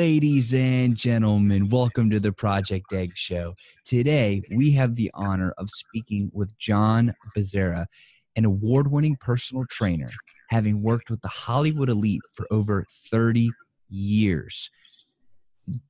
Ladies and gentlemen, welcome to the Project Egg Show. Today, we have the honor of speaking with John Bezerra, an award winning personal trainer, having worked with the Hollywood elite for over 30 years.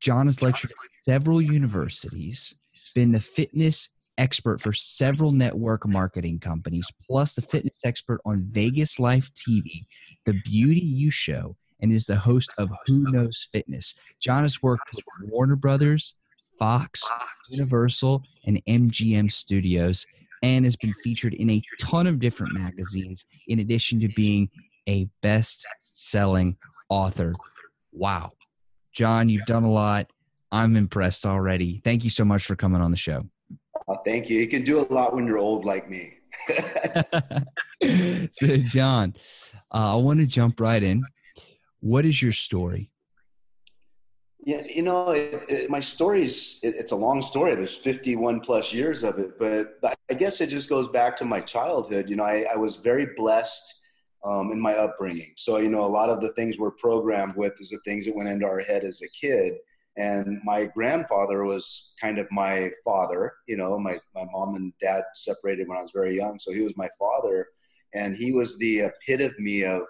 John has lectured several universities, been the fitness expert for several network marketing companies, plus the fitness expert on Vegas Life TV, The Beauty You Show, and is the host of Who Knows Fitness. John has worked with Warner Brothers, Fox, Universal, and MGM Studios, and has been featured in a ton of different magazines, in addition to being a best selling author. Wow. John, you've done a lot. I'm impressed already. Thank you so much for coming on the show. Oh, thank you. You can do a lot when you're old like me. so, John, uh, I want to jump right in. What is your story? Yeah, you know, it, it, my story's it, it's a long story. There's 51 plus years of it, but I guess it just goes back to my childhood. You know, I, I was very blessed um, in my upbringing. So, you know, a lot of the things we're programmed with is the things that went into our head as a kid. And my grandfather was kind of my father. You know, my my mom and dad separated when I was very young, so he was my father, and he was the epitome of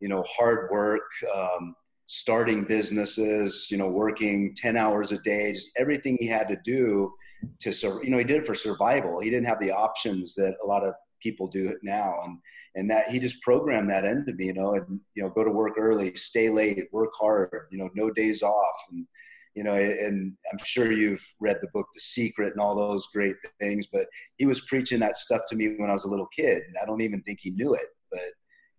you know, hard work, um, starting businesses, you know, working 10 hours a day, just everything he had to do to, you know, he did it for survival. He didn't have the options that a lot of people do it now. And, and that he just programmed that into me, you know, and, you know, go to work early, stay late, work hard, you know, no days off. And, you know, and I'm sure you've read the book The Secret and all those great things, but he was preaching that stuff to me when I was a little kid. And I don't even think he knew it, but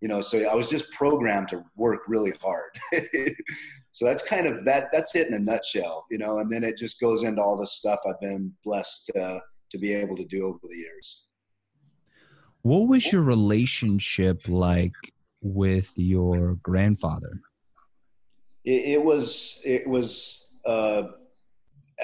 you know so i was just programmed to work really hard. So that's kind of that that's it in a nutshell you know and then it just goes into all the stuff i've been blessed uh, to be able to do over the years. What was your relationship like with your grandfather? It, it was it was uh,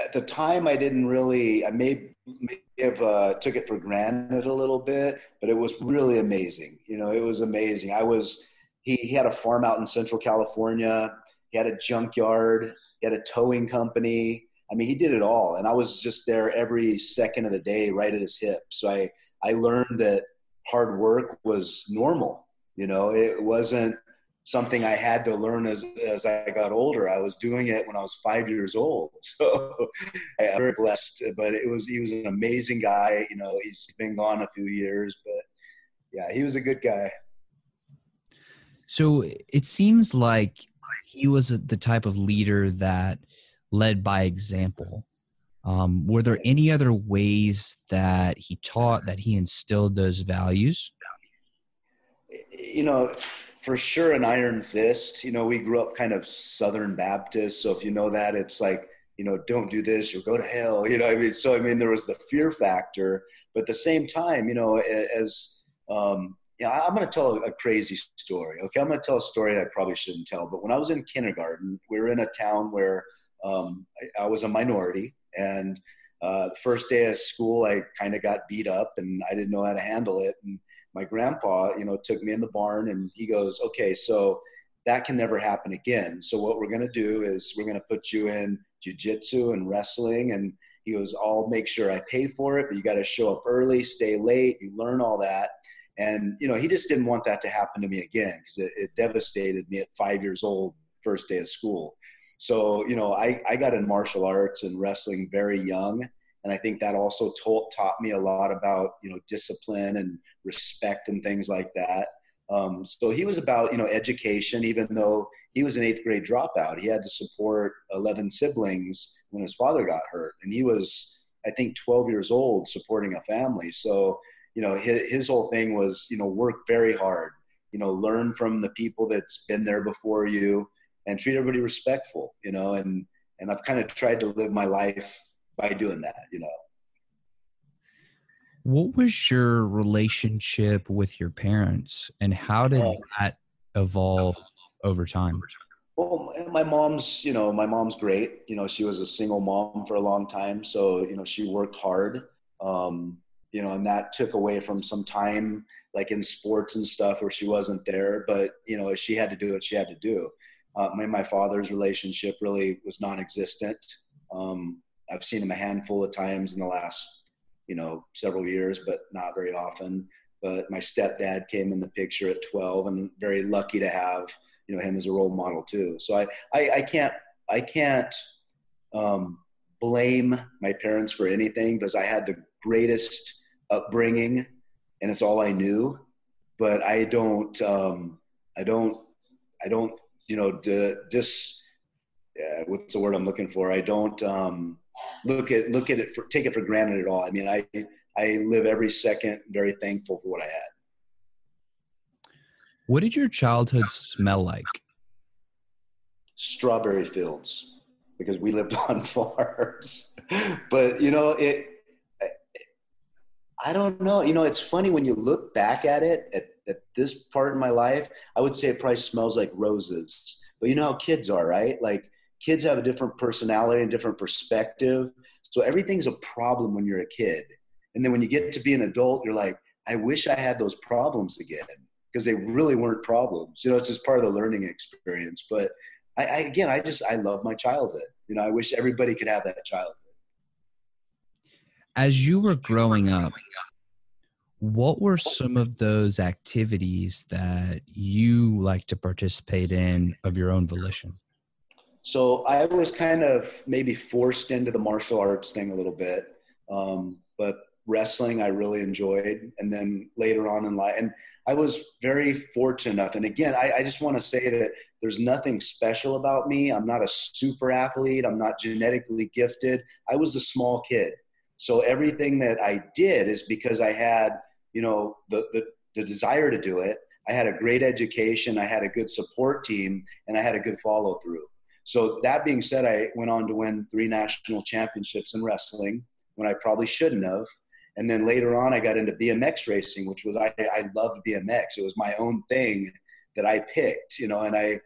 at the time i didn't really i may, may have uh, took it for granted a little bit but it was really amazing. You know it was amazing. I was he, he had a farm out in central california. He had a junkyard. He had a towing company. I mean he did it all and i was just there every second of the day right at his hip. So i i learned that hard work was normal. You know it wasn't something I had to learn as as I got older. I was doing it when I was five years old, so I'm very blessed. But it was he was an amazing guy. You know, he's been gone a few years, but yeah, he was a good guy. So it seems like he was the type of leader that led by example. Um, were there any other ways that he taught that he instilled those values? You know, for sure an iron fist. You know, we grew up kind of Southern Baptist, so if you know that, it's like you know, don't do this, you'll go to hell. You know, I mean, so I mean, there was the fear factor, but at the same time, you know, as um, yeah, I'm going to tell a crazy story. Okay, I'm going to tell a story I probably shouldn't tell. But when I was in kindergarten, we were in a town where um, I, I, was a minority, and uh, the first day of school, I kind of got beat up, and I didn't know how to handle it. And my grandpa, you know, took me in the barn and he goes, okay, so that can never happen again. So what we're going to do is we're going to put you in jujitsu and wrestling. And he goes, I'll make sure I pay for it, but you got to show up early, stay late, you learn all that. And, you know, he just didn't want that to happen to me again because it, it devastated me at five years old, first day of school. So, you know, I, I got in martial arts and wrestling very young and I think that also taught taught me a lot about you know discipline and respect and things like that. Um, so he was about you know education, even though he was an eighth grade dropout. He had to support eleven siblings when his father got hurt, and he was I think 12 years old supporting a family. So you know his, his whole thing was you know work very hard, you know learn from the people that's been there before you, and treat everybody respectful. You know, and and I've kind of tried to live my life by doing that, you know. What was your relationship with your parents and how did um, that evolve over time? Well, my mom's, you know, my mom's great. You know, she was a single mom for a long time. So, you know, she worked hard. Um, you know, and that took away from some time like in sports and stuff where she wasn't there. But, you know, she had to do what she had to do. Uh, my, my father's relationship really was non-existent. Um, I've seen him a handful of times in the last, you know, several years, but not very often. But my stepdad came in the picture at 12, and very lucky to have you know him as a role model too. So I I, I can't I can't um, blame my parents for anything because I had the greatest upbringing, and it's all I knew. But I don't um, I don't I don't you know just uh, what's the word I'm looking for? I don't um, look at look at it for take it for granted at all. I mean I I live every second very thankful for what I had. What did your childhood smell like? Strawberry fields, because we lived on farms. but you know, it. I don't know. You know, it's funny when you look back at it at, at this part in my life. I would say it probably smells like roses. But you know how kids are, right? Like kids have a different personality and different perspective. So everything's a problem when you're a kid. And then when you get to be an adult, you're like, I wish I had those problems again because they really weren't problems. You know, it's just part of the learning experience. But I, I, again, I just I love my childhood. You know, I wish everybody could have that childhood. As you were growing up, what were some of those activities that you like to participate in of your own volition? So I was kind of maybe forced into the martial arts thing a little bit. Um, but wrestling I really enjoyed. And then later on in life, and I was very fortunate enough. And again, I, I just want to say that there's nothing special about me. I'm not a super athlete. I'm not genetically gifted. I was a small kid. So everything that I did is because I had, you know, the, the, the desire to do it. I had a great education. I had a good support team and I had a good follow through. So that being said, I went on to win three national championships in wrestling when I probably shouldn't have. And then later on, I got into BMX racing, which was I, I loved BMX. It was my own thing that I picked, you know, and I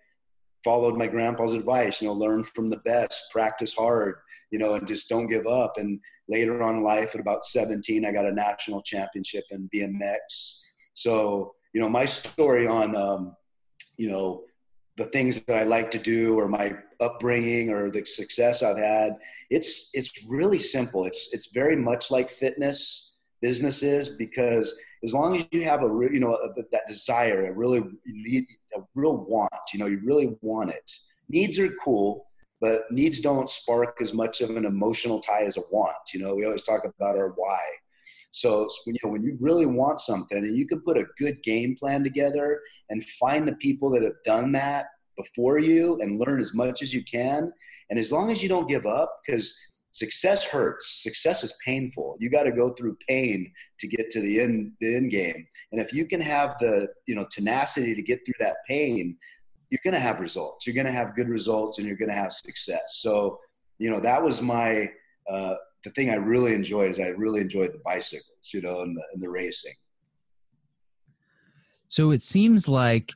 followed my grandpa's advice, you know, learn from the best, practice hard, you know, and just don't give up. And later on in life, at about 17, I got a national championship in BMX. So, you know, my story on, um, you know, the things that I like to do or my upbringing or the success I've had, it's it's really simple. It's it's very much like fitness businesses because as long as you have a you know a, that desire, a really need a real want, you know, you really want it. Needs are cool, but needs don't spark as much of an emotional tie as a want. You know, we always talk about our why. So you know, when you really want something, and you can put a good game plan together and find the people that have done that before you and learn as much as you can. And as long as you don't give up, because success hurts. Success is painful. You got to go through pain to get to the end the end game. And if you can have the you know tenacity to get through that pain, you're going to have results. You're going to have good results, and you're going to have success. So you know that was my uh, the thing I really enjoyed is I really enjoyed the bicycles, you know, and the and the racing. So it seems like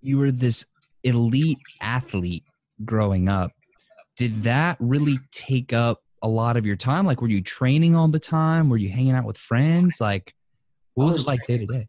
you were this elite athlete growing up, did that really take up a lot of your time? Like, were you training all the time? Were you hanging out with friends? Like, what was, was it like day to day?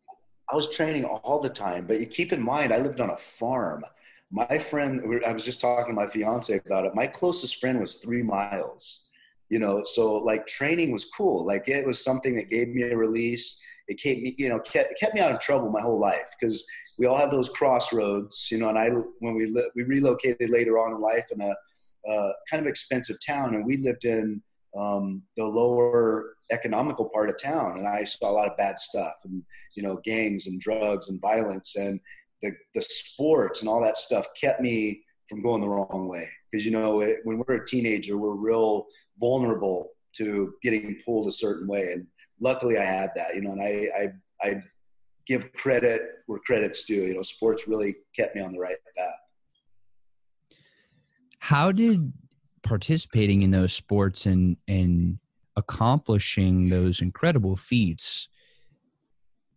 I was training all the time, but you keep in mind, I lived on a farm. My friend, I was just talking to my fiance about it. My closest friend was three miles, you know, so like training was cool. Like it was something that gave me a release. It kept me, you know, kept, kept me out of trouble my whole life because we all have those crossroads, you know. And I, when we li- we relocated later on in life in a uh, kind of expensive town, and we lived in um, the lower economical part of town, and I saw a lot of bad stuff, and you know, gangs and drugs and violence, and the the sports and all that stuff kept me from going the wrong way because you know it, when we're a teenager, we're real vulnerable to getting pulled a certain way, and luckily I had that, you know, and I I I give credit where credit's due. You know, sports really kept me on the right path. How did participating in those sports and and accomplishing those incredible feats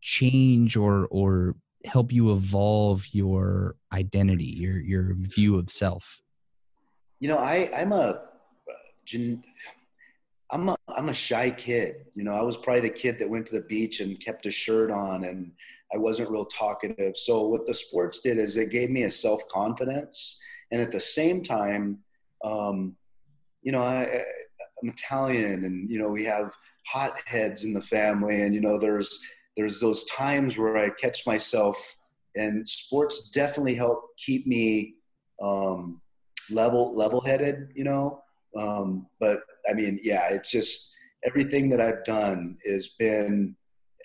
change or or help you evolve your identity, your your view of self? You know, I I'm a I'm a, I'm a shy kid. You know, I was probably the kid that went to the beach and kept a shirt on and I wasn't real talkative. So what the sports did is it gave me a self-confidence And at the same time, um, you know, I, I'm Italian, and you know, we have hot heads in the family, and you know, there's there's those times where I catch myself, and sports definitely help keep me um, level level headed, you know. Um, but I mean, yeah, it's just everything that I've done has been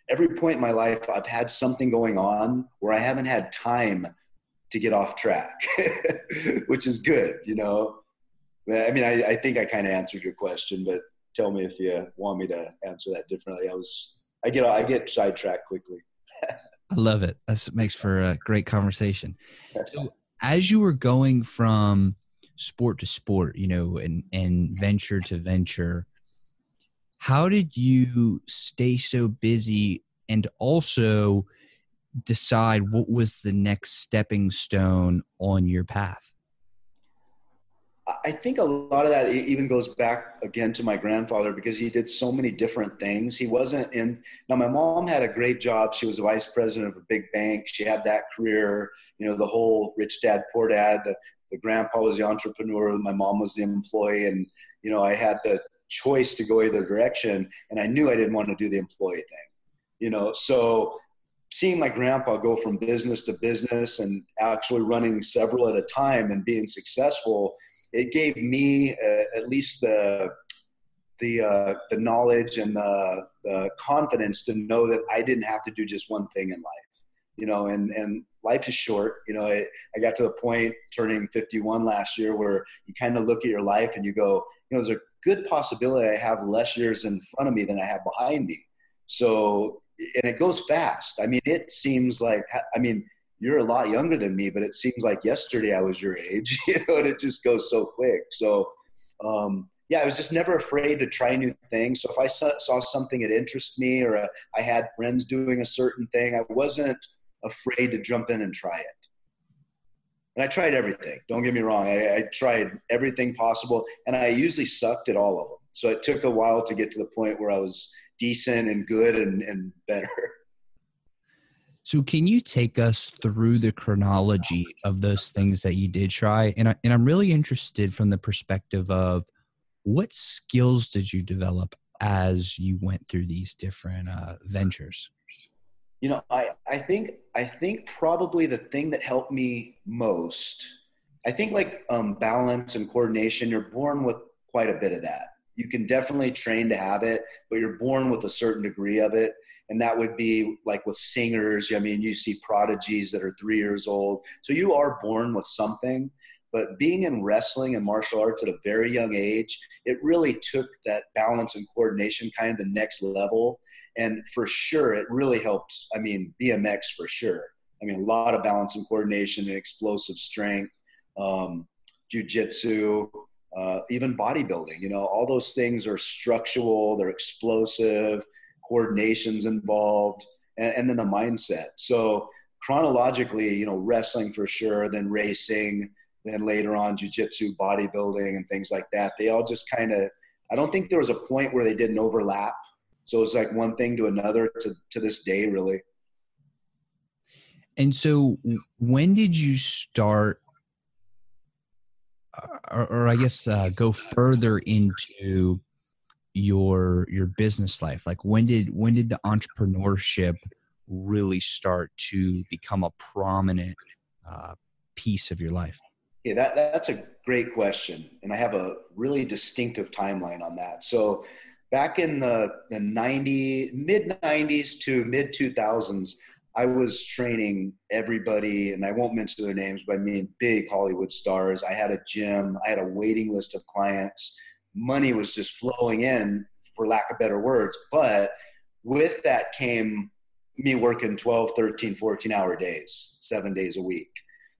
every point in my life I've had something going on where I haven't had time to get off track, which is good, you know. I mean, I, I think I kind of answered your question, but tell me if you want me to answer that differently. I was, I get, I get sidetracked quickly. I love it. That makes for a great conversation. So, as you were going from sport to sport, you know, and and venture to venture, how did you stay so busy and also decide what was the next stepping stone on your path? I think a lot of that even goes back again to my grandfather because he did so many different things. He wasn't in. Now, my mom had a great job. She was a vice president of a big bank. She had that career. You know, the whole rich dad, poor dad. The, the grandpa was the entrepreneur. My mom was the employee, and you know, I had the choice to go either direction. And I knew I didn't want to do the employee thing. You know, so seeing my grandpa go from business to business and actually running several at a time and being successful it gave me uh, at least the the uh, the knowledge and the, the confidence to know that I didn't have to do just one thing in life, you know. And and life is short, you know. I, I got to the point turning 51 last year where you kind of look at your life and you go, you know, there's a good possibility I have less years in front of me than I have behind me. So and it goes fast. I mean, it seems like I mean you're a lot younger than me, but it seems like yesterday I was your age, you know, and it just goes so quick. So, um, yeah, I was just never afraid to try new things. So if I saw, something that interested me or uh, I had friends doing a certain thing, I wasn't afraid to jump in and try it. And I tried everything. Don't get me wrong. I, I tried everything possible, and I usually sucked at all of them. So it took a while to get to the point where I was decent and good and, and better. So, can you take us through the chronology of those things that you did try? And, I, and I'm really interested from the perspective of what skills did you develop as you went through these different uh, ventures? You know, I, I think I think probably the thing that helped me most, I think like um, balance and coordination. You're born with quite a bit of that. You can definitely train to have it, but you're born with a certain degree of it and that would be like with singers i mean you see prodigies that are three years old so you are born with something but being in wrestling and martial arts at a very young age it really took that balance and coordination kind of the next level and for sure it really helped i mean bmx for sure i mean a lot of balance and coordination and explosive strength um, jiu-jitsu uh, even bodybuilding you know all those things are structural they're explosive coordination's involved, and, and then the mindset. So chronologically, you know, wrestling for sure, then racing, then later on jujitsu, bodybuilding, and things like that. They all just kind of. I don't think there was a point where they didn't overlap. So it's like one thing to another to to this day, really. And so, when did you start, uh, or, or I guess uh, go further into your your business life? Like when did when did the entrepreneurship really start to become a prominent uh, piece of your life? Yeah that, that's a great question and i have a really distinctive timeline on that. So back in the, the 90 mid 90s to mid 2000s i was training everybody and i won't mention their names but i mean big hollywood stars. I had a gym. I had a waiting list of clients. Money was just flowing in for lack of better words. But with that came me working 12 13 14 hour days seven days a week.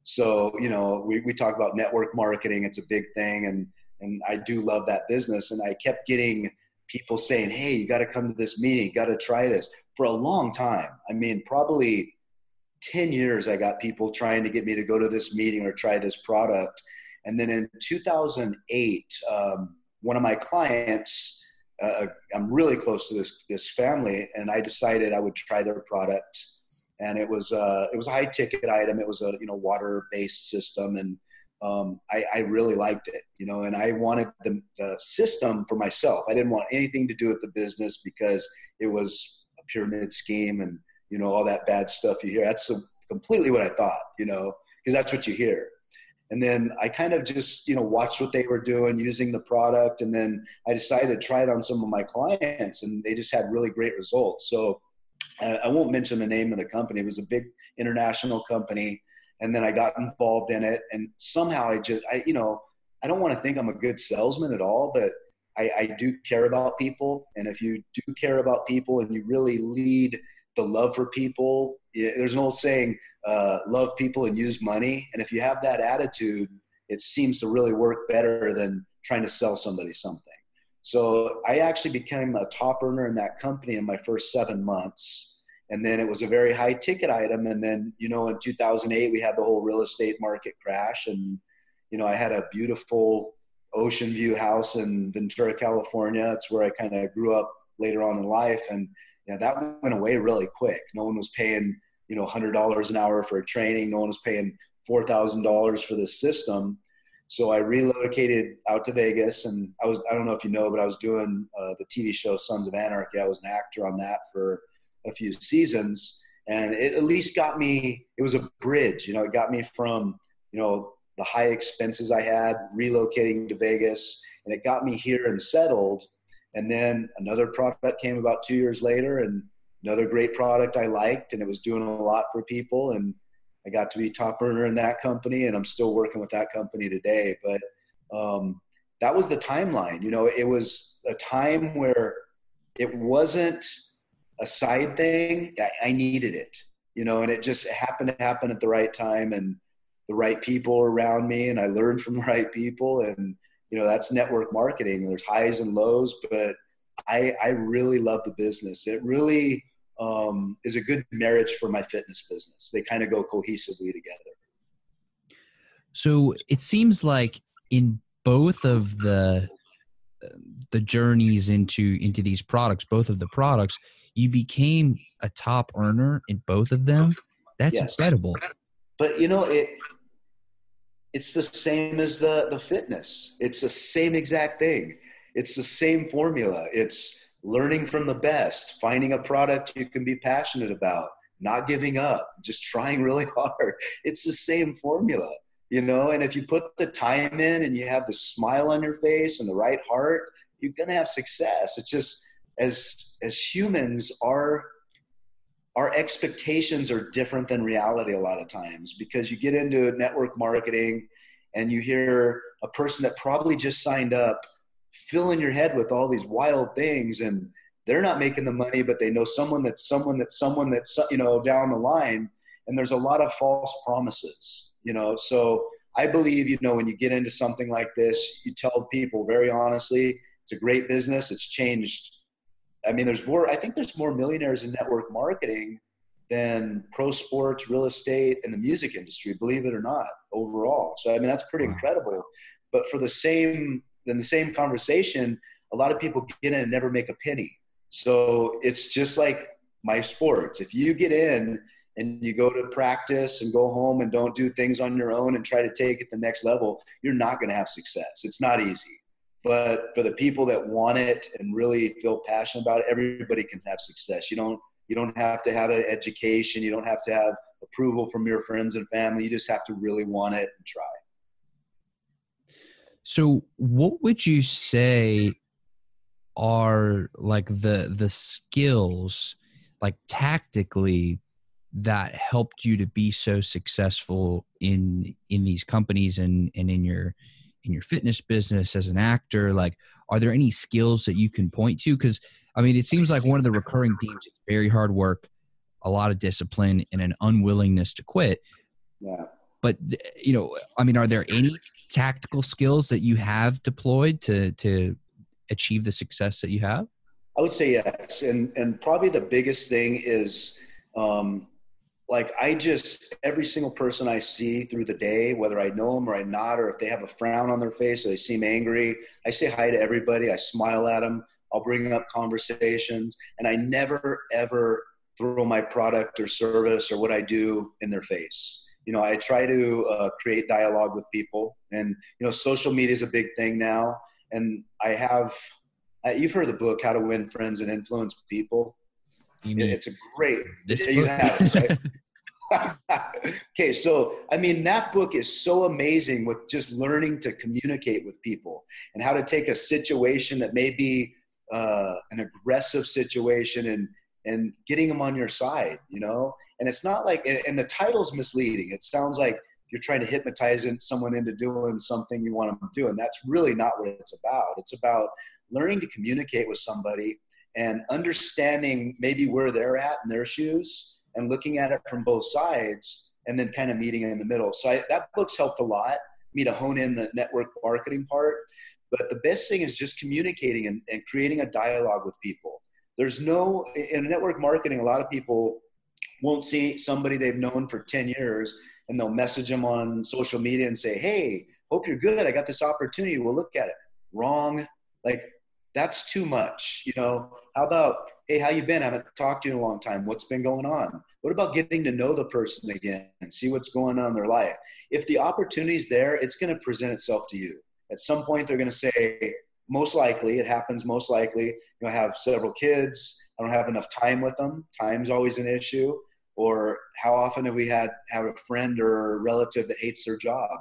So you know we, we talk about network marketing. It's a big thing and and i do love that business and i kept getting people saying hey you got to come to this meeting got to try this for a long time i mean probably 10 years i got people trying to get me to go to this meeting or try this product and then in 2008 um, one of my clients, uh, I'm really close to this this family, and I decided I would try their product. And it was uh, it was a high ticket item. It was a you know water based system, and um, I, I, really liked it, you know, and I wanted the, the system for myself. I didn't want anything to do with the business because it was a pyramid scheme and, you know, all that bad stuff you hear. That's completely what I thought, you know, because that's what you hear. And then I kind of just, you know, watched what they were doing using the product. And then I decided to try it on some of my clients and they just had really great results. So uh, I won't mention the name of the company. It was a big international company and then I got involved in it. And somehow I just, I, you know, I don't want to think I'm a good salesman at all, but I, I do care about people. And if you do care about people and you really lead the love for people, there's an old saying, uh, love people and use money. And if you have that attitude, it seems to really work better than trying to sell somebody something. So I actually became a top earner in that company in my first seven months and then it was a very high ticket item. And then you know in 2008 we had the whole real estate market crash. And you know i had a beautiful ocean view house in ventura california. It's where i kind of grew up later on in life. And yeah that went away really quick. No one was paying you know $100 an hour for a training. No one was paying $4000 for this system. So i relocated out to vegas. And i was i don't know if you know but i was doing uh, the tv show sons of anarchy. I was an actor on that for a few seasons and it at least got me it was a bridge you know it got me from you know the high expenses i had relocating to vegas and it got me here and settled. And then another product came about two years later and another great product i liked and it was doing a lot for people and i got to be top earner in that company and i'm still working with that company today. But um, that was the timeline you know it was a time where it wasn't a side thing, I, I needed it, you know, and it just happened to happen at the right time and the right people around me. And I learned from the right people. And, you know, that's network marketing. There's highs and lows, but I, I really love the business. It really um, is a good marriage for my fitness business. They kind of go cohesively together. So it seems like in both of the the journeys into into these products, both of the products, you became a top earner in both of them. That's yes. incredible. But you know, it it's the same as the the fitness. It's the same exact thing. It's the same formula. It's learning from the best, finding a product you can be passionate about, not giving up, just trying really hard. It's the same formula, you know, and if you put the time in and you have the smile on your face and the right heart, you're going to have success. It's just as as humans our our expectations are different than reality a lot of times because you get into network marketing and you hear a person that probably just signed up fill in your head with all these wild things and they're not making the money but they know someone that's someone that's someone that's you know down the line. And there's a lot of false promises you know? So i believe you know when you get into something like this you tell people very honestly it's a great business. It's changed I mean, there's more. I think there's more millionaires in network marketing than pro sports, real estate, and the music industry. Believe it or not, overall. So I mean, that's pretty incredible. But for the same, in the same conversation, a lot of people get in and never make a penny. So it's just like my sports. If you get in and you go to practice and go home and don't do things on your own and try to take it the next level, you're not going to have success. It's not easy. But for the people that want it and really feel passionate about it, everybody can have success. You don't you don't have to have an education. You don't have to have approval from your friends and family. You just have to really want it and try. So, what would you say are like the the skills, like tactically, that helped you to be so successful in in these companies and and in your in your fitness business as an actor like are there any skills that you can point to? Because i mean it seems like one of the recurring themes is very hard work a lot of discipline and an unwillingness to quit. Yeah. But you know i mean are there any tactical skills that you have deployed to to achieve the success that you have? I would say yes and and probably the biggest thing is um like I just every single person I see through the day, whether I know them or I not, or if they have a frown on their face or they seem angry, I say hi to everybody. I smile at them. I'll bring up conversations, and I never ever throw my product or service or what I do in their face. you know, I try to uh, create dialogue with people, and you know, social media is a big thing now. And I have, uh, you've heard the book "How to Win Friends and Influence People." It's a great. This you have it, right? okay, so I mean, that book is so amazing with just learning to communicate with people and how to take a situation that may be uh, an aggressive situation and and getting them on your side, you know. And it's not like, and the title's misleading. It sounds like you're trying to hypnotize someone into doing something you want them to do, and that's really not what it's about. It's about learning to communicate with somebody and understanding maybe where they're at in their shoes and looking at it from both sides and then kind of meeting in the middle. So I, that book's helped a lot me to hone in the network marketing part. But the best thing is just communicating and, and creating a dialogue with people. There's no, in network marketing, a lot of people won't see somebody they've known for 10 years and they'll message them on social media and say, Hey, hope you're good. I got this opportunity. We'll look at it. Wrong. Like that's too much. You know, how about, Hey, how you been? I haven't talked to you in a long time. What's been going on? What about getting to know the person again and see what's going on in their life? If the opportunity's there, it's going to present itself to you. At some point, they're going to say, most likely, it happens most likely, you know, have several kids. I don't have enough time with them. Time's always an issue. Or how often have we had have a friend or a relative that hates their job?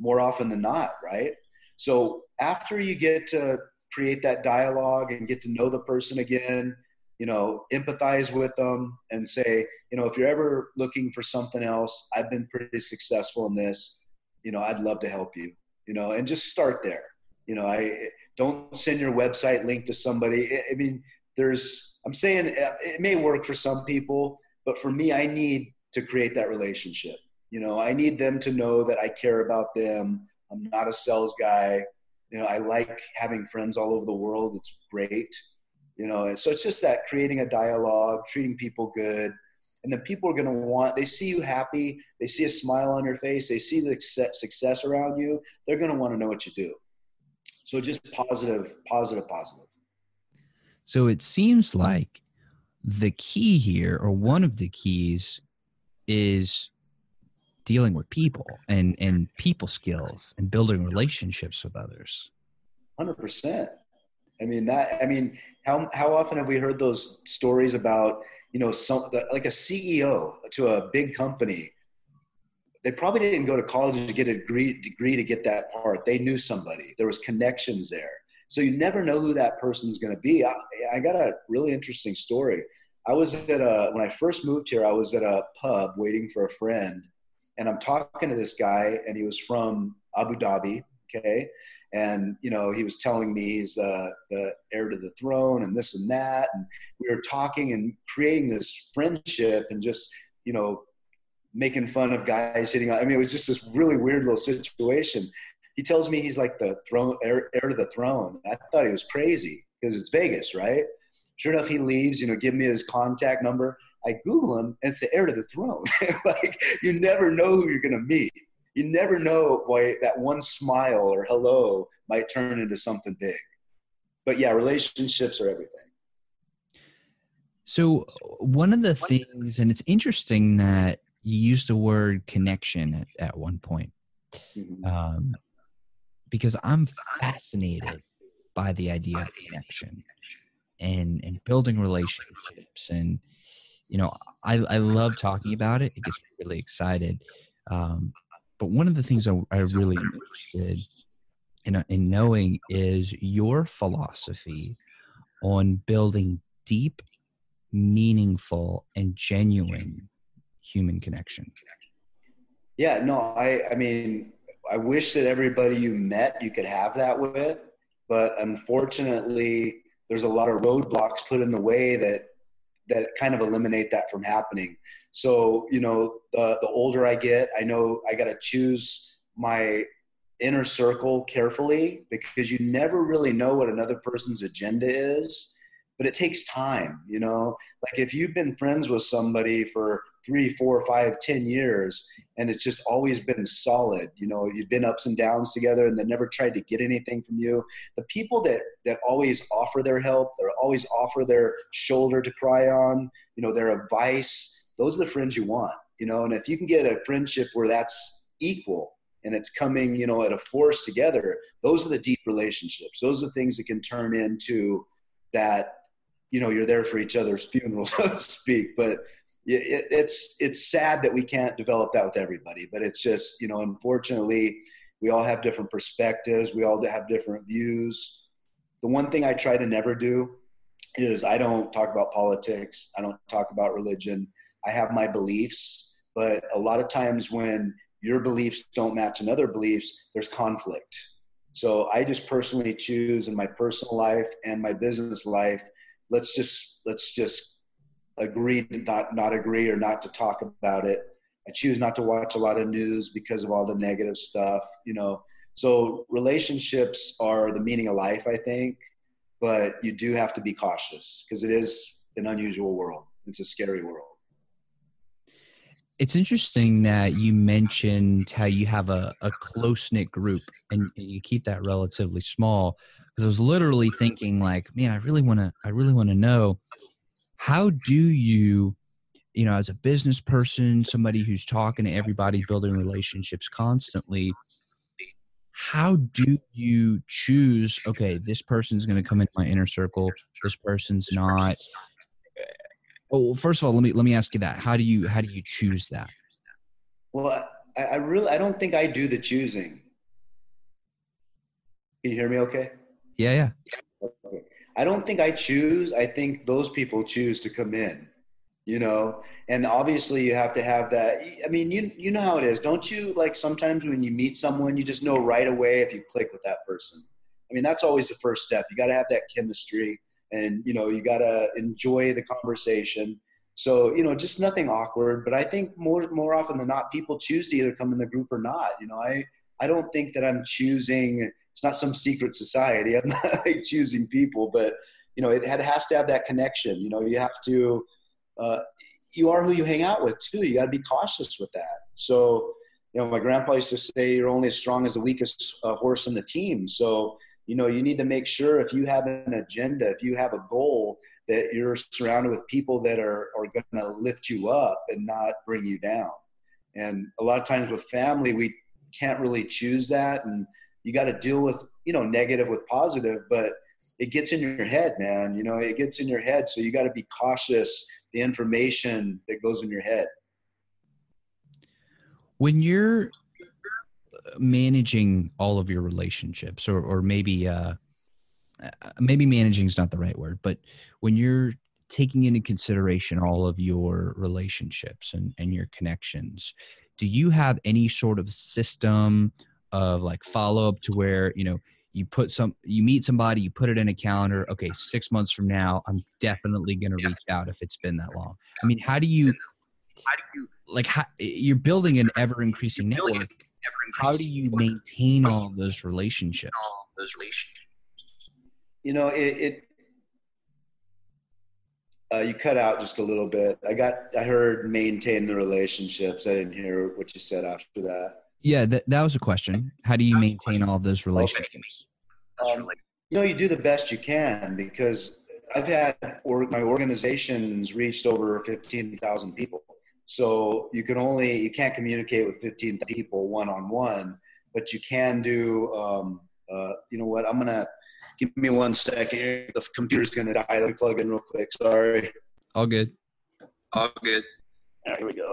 More often than not, right? So after you get to create that dialogue and get to know the person again, you know, empathize with them and say, you know, if you're ever looking for something else, I've been pretty successful in this. You know, I'd love to help you. You know, and just start there. You know, I don't send your website link to somebody. I mean, there's. I'm saying uh, it may work for some people, but for me, I need to create that relationship. You know, I need them to know that I care about them. I'm not a sales guy. You know, I like having friends all over the world. It's great. You know, so it's just that creating a dialogue, treating people good, and then people are going to want. They see you happy. They see a smile on your face. They see the success around you. They're going to want to know what you do. So just positive, positive, positive. So it seems like the key here, or one of the keys, is dealing with people and and people skills and building relationships with others. Hundred percent. I mean that. I mean, how how often have we heard those stories about you know some like a CEO to a big company? They probably didn't go to college to get a degree, degree to get that part. They knew somebody. There was connections there. So you never know who that person is going to be. I, I got a really interesting story. I was at a when I first moved here. I was at a pub waiting for a friend, and I'm talking to this guy, and he was from Abu Dhabi. Okay, and you know he was telling me he's uh, the heir to the throne and this and that, and we were talking and creating this friendship, and just you know making fun of guys hitting. I mean, it was just this really weird little situation. He tells me he's like the throne heir, heir to the throne. I thought he was crazy because it's Vegas, right? Sure enough, he leaves, you know, give me his contact number. I Google him and say heir to the throne. like you never know who you're going to meet. You never know why that one smile or hello might turn into something big. But yeah, relationships are everything. So one of the things, and it's interesting that you used the word connection at, at one point, mm-hmm. um, because I'm fascinated by the idea of connection and and building relationships and you know i i love talking about it. It gets really excited. Um, but one of the things I, I really interested in, in knowing is your philosophy on building deep meaningful and genuine human connection. Yeah no i i mean i wish that everybody you met you could have that with but unfortunately there's a lot of roadblocks put in the way that that kind of eliminate that from happening. So, you know, the, the older I get, I know I got to choose my inner circle carefully because you never really know what another person's agenda is but it takes time you know like if you've been friends with somebody for three four five ten years and it's just always been solid you know you've been ups and downs together and they never tried to get anything from you the people that that always offer their help they always offer their shoulder to cry on you know their advice those are the friends you want you know, and if you can get a friendship where that's equal and it's coming, you know, at a force together, those are the deep relationships. Those are things that can turn into that, you know, you're there for each other's funeral, so to speak. But it, it's it's sad that we can't develop that with everybody. But it's just, you know, unfortunately, we all have different perspectives. We all have different views. The one thing I try to never do is I don't talk about politics. I don't talk about religion. I have my beliefs, but a lot of times when your beliefs don't match another beliefs, there's conflict. So I just personally choose in my personal life and my business life, let's just let's just agree to not not agree or not to talk about it. I choose not to watch a lot of news because of all the negative stuff, you know. So relationships are the meaning of life, I think, but you do have to be cautious because it is an unusual world. It's a scary world. It's interesting that you mentioned how you have a, a close knit group and you keep that relatively small. Because I was literally thinking, like, man, I really want to, I really want to know how do you, you know, as a business person, somebody who's talking to everybody, building relationships constantly, how do you choose okay this person's going to come into my inner circle this person's not Oh, well, first of all, let me let me ask you that. How do you how do you choose that? Well, I, I really I don't think I do the choosing. Can you hear me? Okay. Yeah, yeah. Okay. I don't think I choose. I think those people choose to come in. You know, and obviously you have to have that. I mean, you you know how it is, don't you? Like sometimes when you meet someone, you just know right away if you click with that person. I mean, that's always the first step. You got to have that chemistry and you know you got to enjoy the conversation so you know just nothing awkward but i think more more often than not people choose to either come in the group or not you know i i don't think that i'm choosing it's not some secret society. I'm not like choosing people but you know it, it has to have that connection. You know you have to uh, you are who you hang out with too. You got to be cautious with that. So you know my grandpa used to say you're only as strong as the weakest uh, horse in the team. So you know you need to make sure if you have an agenda if you have a goal that you're surrounded with people that are, are going to lift you up and not bring you down. And a lot of times with family we can't really choose that. And you got to deal with you know negative with positive but it gets in your head man. You know it gets in your head. So you got to be cautious the information that goes in your head. When you're managing all of your relationships or or maybe uh, uh maybe managing is not the right word but when you're taking into consideration all of your relationships and, and your connections do you have any sort of system of like follow up to where you know you put some you meet somebody you put it in a calendar okay six months from now i'm definitely going to yeah. reach out if it's been that long i mean how do you how do you like how, you're building an ever increasing network how do you maintain all those relationships? You know, it, it uh, you cut out just a little bit. I got, I heard maintain the relationships. I didn't hear what you said after that. Yeah, that, that was a question. How do you maintain all those relationships? Um, you know, you do the best you can because I've had, or my organization's reached over 15,000 people. So you can only you can't communicate with 15 people one on one, but you can do. Um, uh, you know what? I'm gonna give me one second. The computer's gonna die. Let me plug in real quick. Sorry. All good. All good. All right, here we go.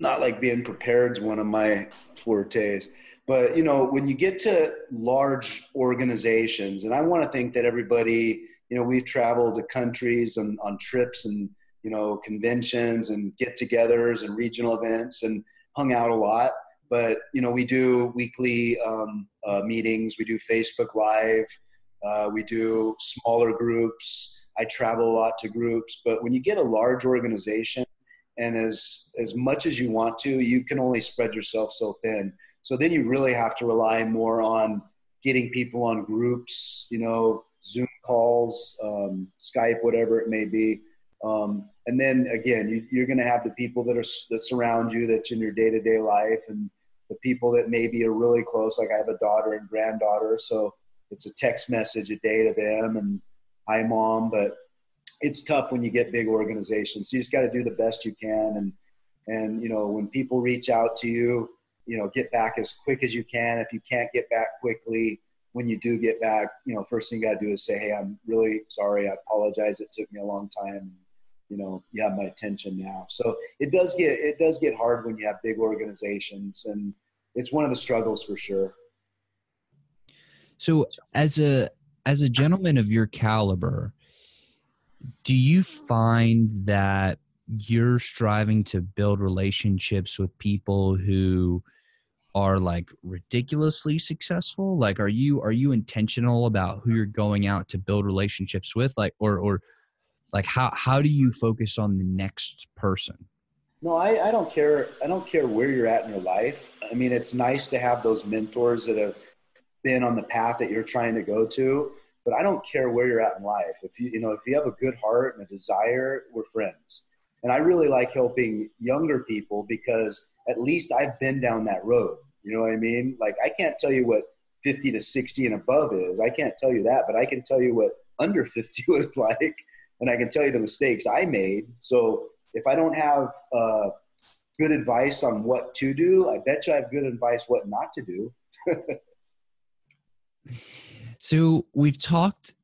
Not like being prepared is one of my fortes, but you know when you get to large organizations, and I want to think that everybody, you know, we've traveled to countries and on trips and you know, conventions and get-togethers and regional events, and hung out a lot. But you know, we do weekly um, uh, meetings. We do Facebook Live. Uh, we do smaller groups. I travel a lot to groups. But when you get a large organization, and as as much as you want to, you can only spread yourself so thin. So then you really have to rely more on getting people on groups. You know, Zoom calls, um, Skype, whatever it may be um, and then again, you, are going to have the people that are that surround you, that's in your day to day life, and the people that maybe are really close. Like I have a daughter and granddaughter, so it's a text message a day to them, and hi mom. But it's tough when you get big organizations. So you just got to do the best you can. And, and, you know, when people reach out to you, you know, get back as quick as you can. If you can't get back quickly, when you do get back, you know, first thing you got to do is say, Hey, I'm really sorry. I apologize. It took me a long time. You know, you have my attention now. So it does get, it does get hard when you have big organizations and it's one of the struggles for sure. So as a, as a gentleman of your caliber, do you find that you're striving to build relationships with people who are like ridiculously successful? Like are you are you intentional about who you're going out to build relationships with? Like or or like how how do you focus on the next person? No I, I don't care i don't care where you're at in your life. I mean it's nice to have those mentors that have been on the path that you're trying to go to but i don't care where you're at in life if you you know if you have a good heart and a desire we're friends and I really like helping younger people because at least I've been down that road. You know what I mean? Like I can't tell you what 50 to 60 and above is. I can't tell you that, but I can tell you what under 50 was like, and I can tell you the mistakes I made. So if I don't have uh, good advice on what to do, I bet you I have good advice what not to do. so we've talked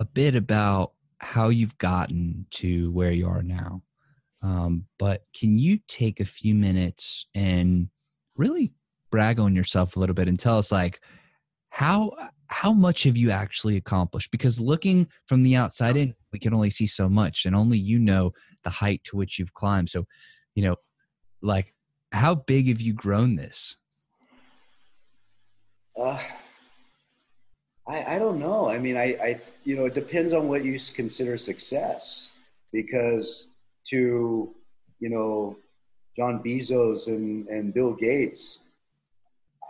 a bit about how you've gotten to where you are now. Um, but can you take a few minutes and really brag on yourself a little bit and tell us like how how much have you actually accomplished? Because looking from the outside in, we can only see so much, and only you know the height to which you've climbed. So, you know, like how big have you grown this? Uh, I, I don't know. I mean, I, I, you know, it depends on what you consider success because to you know John Bezos and and Bill Gates,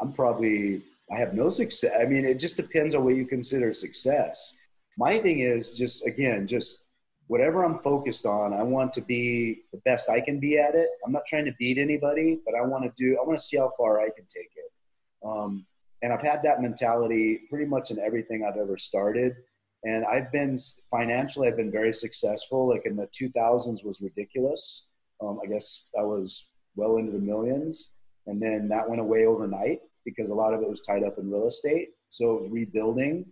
I'm probably I have no success. I mean, it just depends on what you consider success. My thing is just again, just whatever I'm focused on, I want to be the best I can be at it. I'm not trying to beat anybody, but I want to do. I want to see how far I can take it. Um, and I've had that mentality pretty much in everything I've ever started and I've been financially, I've been very successful. Like in the 2000s was ridiculous. Um, I guess I was well into the millions, and then that went away overnight because a lot of it was tied up in real estate. So it was rebuilding.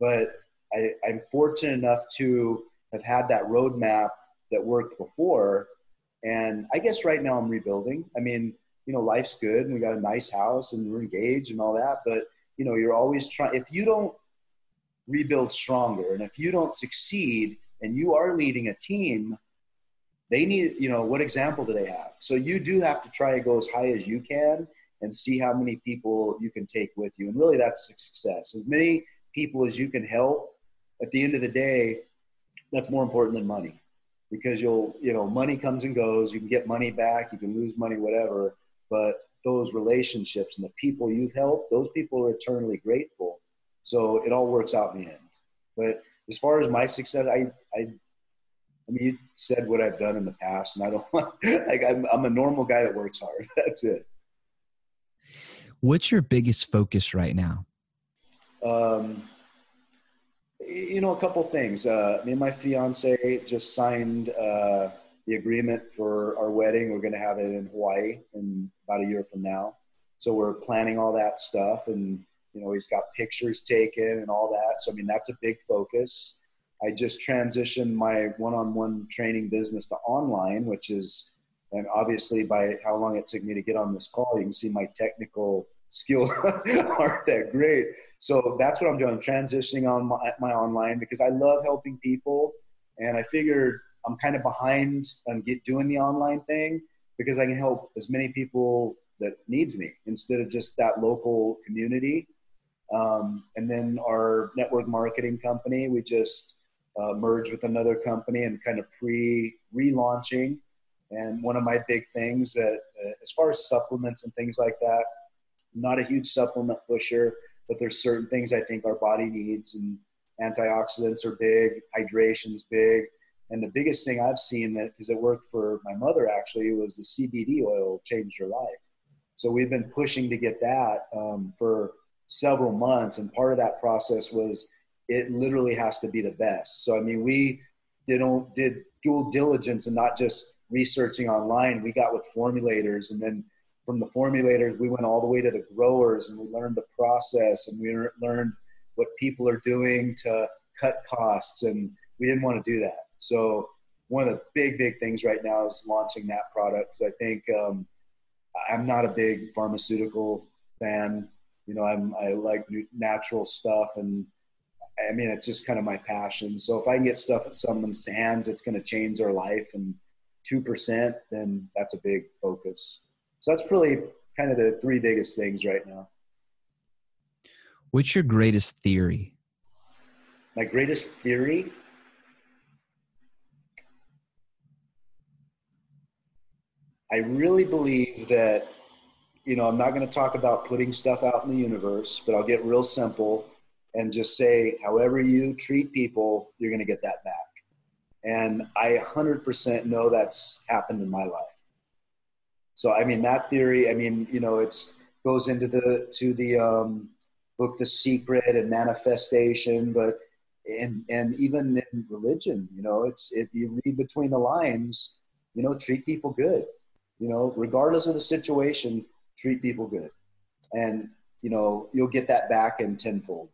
But I, I'm fortunate enough to have had that roadmap that worked before. And I guess right now I'm rebuilding. I mean, you know, life's good and we got a nice house and we're engaged and all that. But, you know, you're always trying, if you don't rebuild stronger. And if you don't succeed and you are leading a team, they need, you know, what example do they have? So you do have to try to go as high as you can and see how many people you can take with you. And really that's success. As many people as you can help at the end of the day, that's more important than money because you'll, you know, money comes and goes. You can get money back, you can lose money, whatever. But those relationships and the people you've helped, those people are eternally grateful so it all works out in the end. But as far as my success, I, I, I mean, you said what I've done in the past, and I don't want, like, I'm, I'm a normal guy that works hard. That's it. What's your biggest focus right now? Um, you know, a couple things. Uh, me and my fiance just signed uh, the agreement for our wedding. We're going to have it in Hawaii in about a year from now. So we're planning all that stuff and you know, he's got pictures taken and all that. So, I mean, that's a big focus. I just transitioned my one on one training business to online, which is, and obviously by how long it took me to get on this call, you can see my technical skills aren't that great. So that's what I'm doing. Transitioning on my, my online because I love helping people. And I figured I'm kind of behind on get doing the online thing because I can help as many people that needs me instead of just that local community. Um, and then our network marketing company, we just uh, merged with another company and kind of pre relaunching. And one of my big things that, uh, as far as supplements and things like that, not a huge supplement pusher, but there's certain things I think our body needs, and antioxidants are big, hydration's big. And the biggest thing I've seen that, because it worked for my mother actually, was the CBD oil changed her life. So we've been pushing to get that um, for several months. And part of that process was it literally has to be the best. So, I mean, we did did dual diligence and not just researching online. We got with formulators, and then from the formulators, we went all the way to the growers, and we learned the process, and we learned what people are doing to cut costs, and we didn't want to do that. So one of the big, big things right now is launching that product. I think um, I'm not a big pharmaceutical fan. You know, I'm I like natural stuff, and I mean it's just kind of my passion. So if I can get stuff at someone's hands, it's going to change their life, and two percent, then that's a big focus. So that's really kind of the three biggest things right now. What's your greatest theory? My greatest theory I really believe that, you know, I'm not going to talk about putting stuff out in the universe, but I'll get real simple and just say, however you treat people, you're going to get that back. And I 100% know that's happened in my life. So, I mean, that theory, I mean, you know, it's goes into the, to the um, book, The Secret and manifestation, but, and, and even in religion, you know, it's, if you read between the lines, you know, treat people good you know, regardless of the situation, treat people good. And, you know, you'll get that back in tenfold.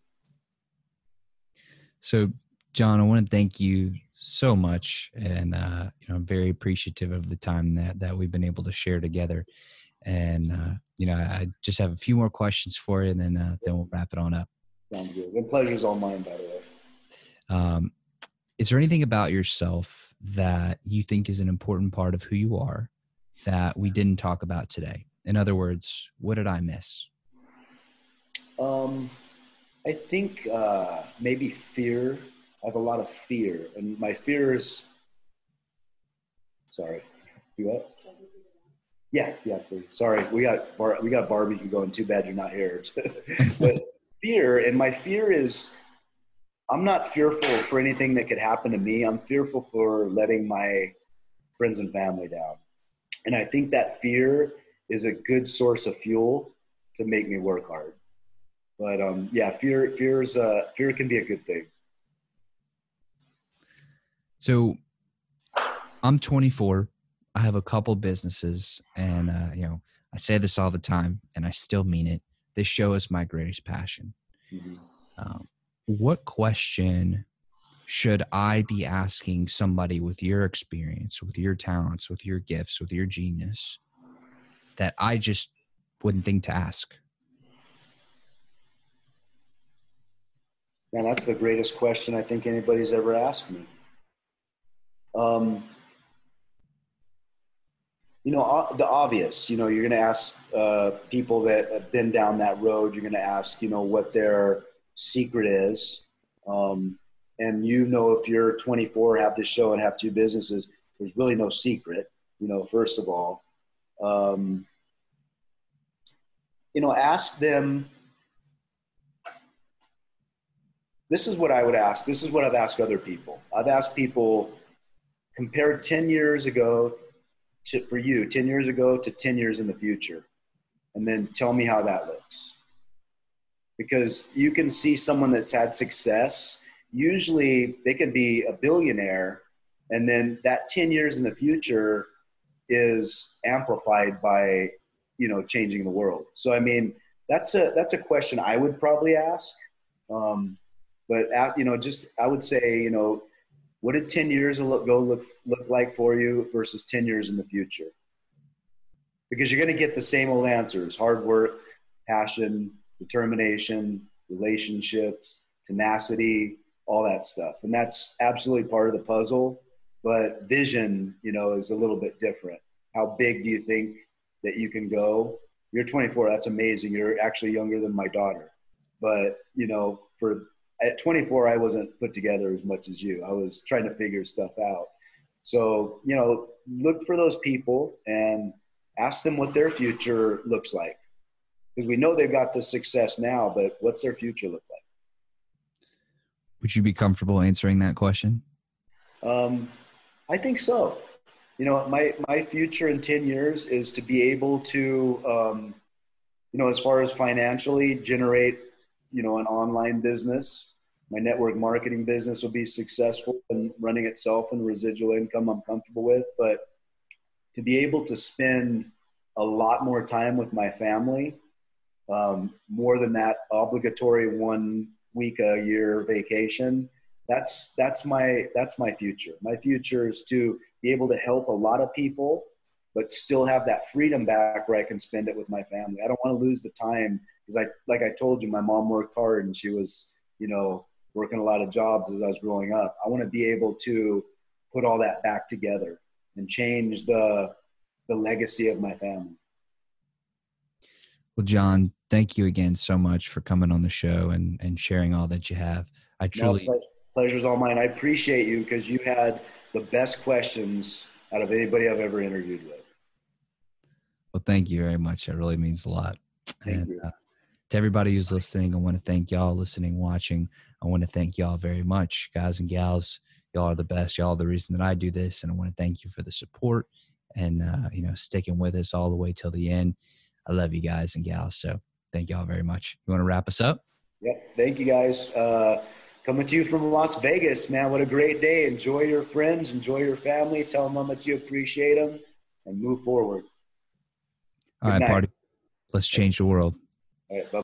So, John, I want to thank you so much. And, uh, you know, I'm very appreciative of the time that, that we've been able to share together. And, uh, you know, I just have a few more questions for you and then, uh, then we'll wrap it on up. Sounds good. The pleasure's all mine, by the way. Um, is there anything about yourself that you think is an important part of who you are that we didn't talk about today? In other words, what did I miss? Um, I think uh, maybe fear. I have a lot of fear, and my fear is. Sorry, you what? Yeah, yeah, please. Sorry, we got bar- we got barbecue going. Too bad you're not here. but fear, and my fear is, I'm not fearful for anything that could happen to me. I'm fearful for letting my friends and family down. And I think that fear is a good source of fuel to make me work hard. But um, yeah, fear fear is uh, fear can be a good thing. So I'm 24. I have a couple businesses, and uh, you know I say this all the time, and I still mean it. This show is my greatest passion. Mm-hmm. Um, what question should I be asking somebody with your experience, with your talents, with your gifts, with your genius that I just wouldn't think to ask? Man, that's the greatest question I think anybody's ever asked me. Um, you know, the obvious, you know, you're going to ask uh, people that have been down that road, you're going to ask, you know, what their secret is. Um, and you know if you're 24 have this show and have two businesses there's really no secret you know first of all. Um, you know ask them this is what i would ask this is what i've asked other people. I've asked people compared 10 years ago to, for you 10 years ago to 10 years in the future and then tell me how that looks. Because you can see someone that's had success usually they can be a billionaire and then that 10 years in the future is amplified by you know changing the world. So i mean that's a that's a question i would probably ask. Um, but at, you know just i would say you know what did 10 years ago look look like for you versus 10 years in the future? Because you're going to get the same old answers hard work passion determination relationships tenacity all that stuff. And that's absolutely part of the puzzle. But vision, you know, is a little bit different. How big do you think that you can go? You're 24. That's amazing. You're actually younger than my daughter. But, you know, for at 24, I wasn't put together as much as you. I was trying to figure stuff out. So, you know, look for those people and ask them what their future looks like. Because we know they've got the success now, but what's their future look like? Would you be comfortable answering that question? Um, I think so. You know, my my future in ten years is to be able to, um, you know, as far as financially generate, you know, an online business. my network marketing business will be successful and running itself and residual income I'm comfortable with. But to be able to spend a lot more time with my family, um, more than that obligatory one week a year vacation, that's that's my that's my future. My future is to be able to help a lot of people, but still have that freedom back where I can spend it with my family. I don't want to lose the time because I like I told you, my mom worked hard and she was you know working a lot of jobs as I was growing up. I want to be able to put all that back together and change the the legacy of my family. Well, John, thank you again so much for coming on the show and and sharing all that you have. I truly no, pleasure's all mine. I appreciate you because you had the best questions out of anybody I've ever interviewed with. Well, thank you very much. That really means a lot. Thank and, you. Uh, to everybody who's listening, I want to thank y'all listening, watching. I want to thank y'all very much, guys and gals. Y'all are the best. Y'all are the reason that I do this, and I want to thank you for the support and uh, you know sticking with us all the way till the end. I love you guys and gals. So thank y'all very much. You want to wrap us up? Yep. Thank you guys. Uh, coming to you from Las Vegas, man. What a great day. Enjoy your friends, enjoy your family. Tell them how much you appreciate them, and move forward. All Good right, night. party. Let's change the world. All right. Bye.